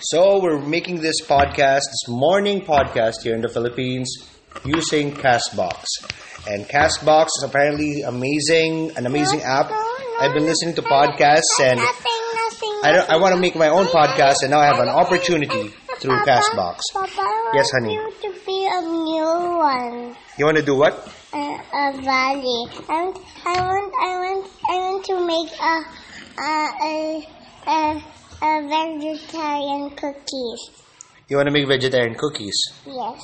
So we're making this podcast, this morning podcast here in the Philippines, using Castbox. And Castbox is apparently amazing, an amazing app. I've been listening to podcasts and Nothing, nothing. I, don't, I want to make my own podcast, and now I have an opportunity through Castbox. Yes, honey. you to be a new one. You want to do what? A, a valley. I want, I want, I want, I want to make a, a, a, a, a vegetarian cookies. You want to make vegetarian cookies. Yes.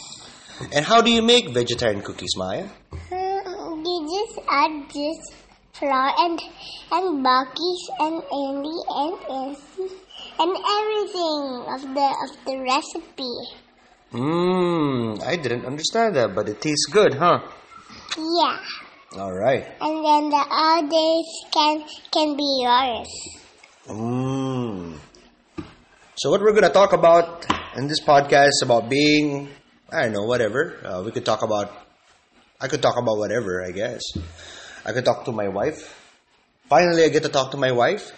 And how do you make vegetarian cookies, Maaya? Hmm, You just add this flour and and buckies and Andy and and and everything of the of the recipe. Mmm, I didn't understand that, but it tastes good, huh? Yeah. All right. And then the others can can be yours. Mmm. So what we're gonna talk about in this podcast about being, I don't know, whatever. Uh, we could talk about, I could talk about whatever, I guess. I could talk to my wife. Finally, I get to talk to my wife.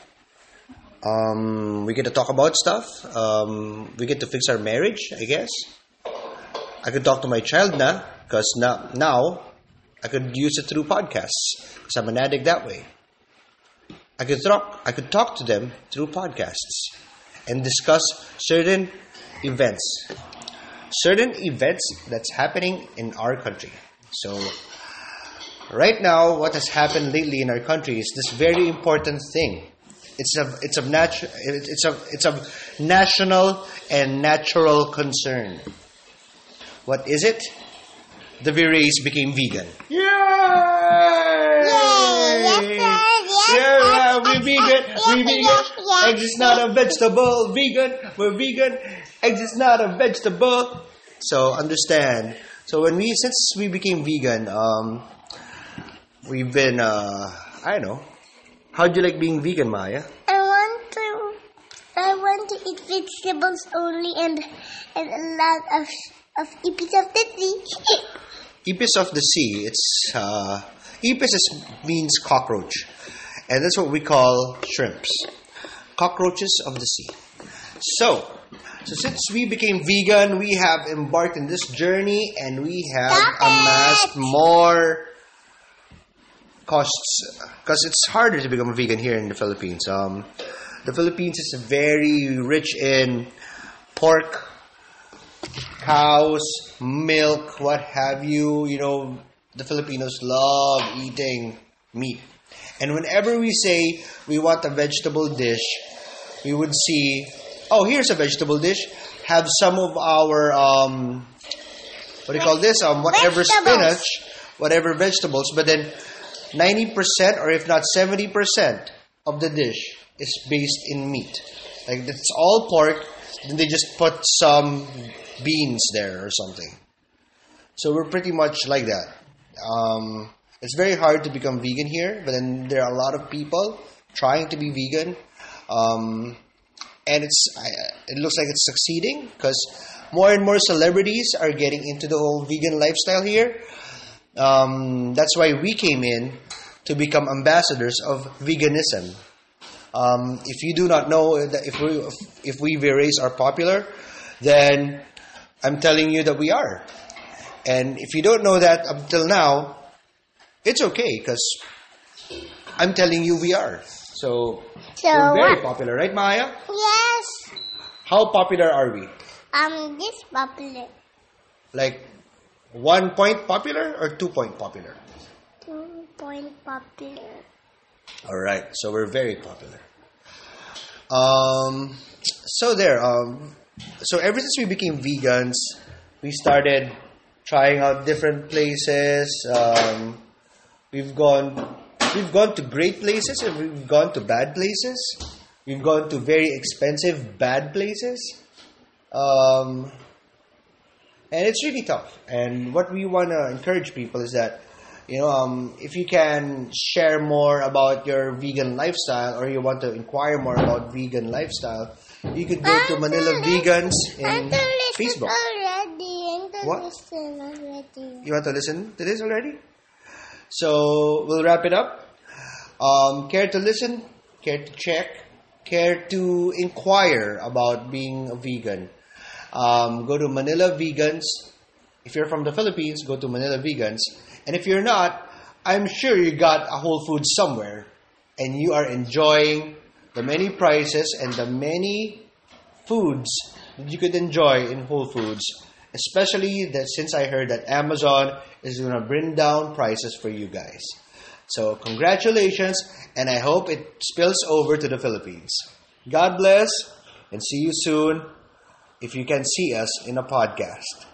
Um, we get to talk about stuff. Um, we get to fix our marriage, I guess. I could talk to my child now, because now, now I could use it through podcasts. Because I'm an addict that way. I could talk I could talk to them through podcasts and discuss certain events. Certain events that's happening in our country. So right now what has happened lately in our country is this very important thing. It's a it's of natu- it's a it's of national and natural concern. What is it? The Virays became vegan. Yay! Vegan. yes, yes. Eggs is not a vegetable. Vegan. We're vegan. Eggs is not a vegetable. So understand. So when we since we became vegan, um, we've been uh, I don't know. How'd you like being vegan, Maaya? I want to I want to eat vegetables only and and a lot of of ipis of the sea. Ipis of the sea. It's uh, ipis is, means cockroach, and that's what we call shrimps, cockroaches of the sea. So, so since we became vegan, we have embarked in this journey, and we have Stop it! amassed more costs because it's harder to become a vegan here in the Philippines. Um, the Philippines is very rich in pork, cows, milk, what have you. You know, the Filipinos love eating meat. And whenever we say we want a vegetable dish, we would see, oh, here's a vegetable dish. Have some of our, um, what do you call this? Um, whatever Vegetables. spinach, whatever vegetables, but then 90% or if not 70% of the dish is based in meat. Like it's all pork, then they just put some beans there or something. So we're pretty much like that. Um, it's very hard to become vegan here, but then there are a lot of people trying to be vegan. Um, and it's I, it looks like it's succeeding because more and more celebrities are getting into the whole vegan lifestyle here. Um, that's why we came in to become ambassadors of veganism. Um, if you do not know that if we if we Virays are popular, then I'm telling you that we are. And if you don't know that up till now, it's okay because I'm telling you we are. So So we're very what? popular, right, Maaya? Yes. How popular are we? Um, this popular. Like one point popular or two point popular? Two point popular. All right, so we're very popular. Um, so there. Um, so ever since we became vegans, we started trying out different places. Um, we've gone, we've gone to great places, and we've gone to bad places. We've gone to very expensive bad places. Um, and it's really tough. And what we want to encourage people is that, you know, um, if you can share more about your vegan lifestyle or you want to inquire more about vegan lifestyle, you could go to Manila Vegans in Facebook. already. I'm What? listen already. You want to listen to this already? So we'll wrap it up. Um, care to listen? Care to check? care to inquire about being a vegan, um, go to Manila Vegans. If you're from the Philippines, go to Manila Vegans. And if you're not, I'm sure you got a Whole Foods somewhere and you are enjoying the many prices and the many foods that you could enjoy in Whole Foods. Especially that since I heard that Amazon is going to bring down prices for you guys. So, congratulations, and I hope it spills over to the Philippines. God bless, and see you soon if you can see us in a podcast.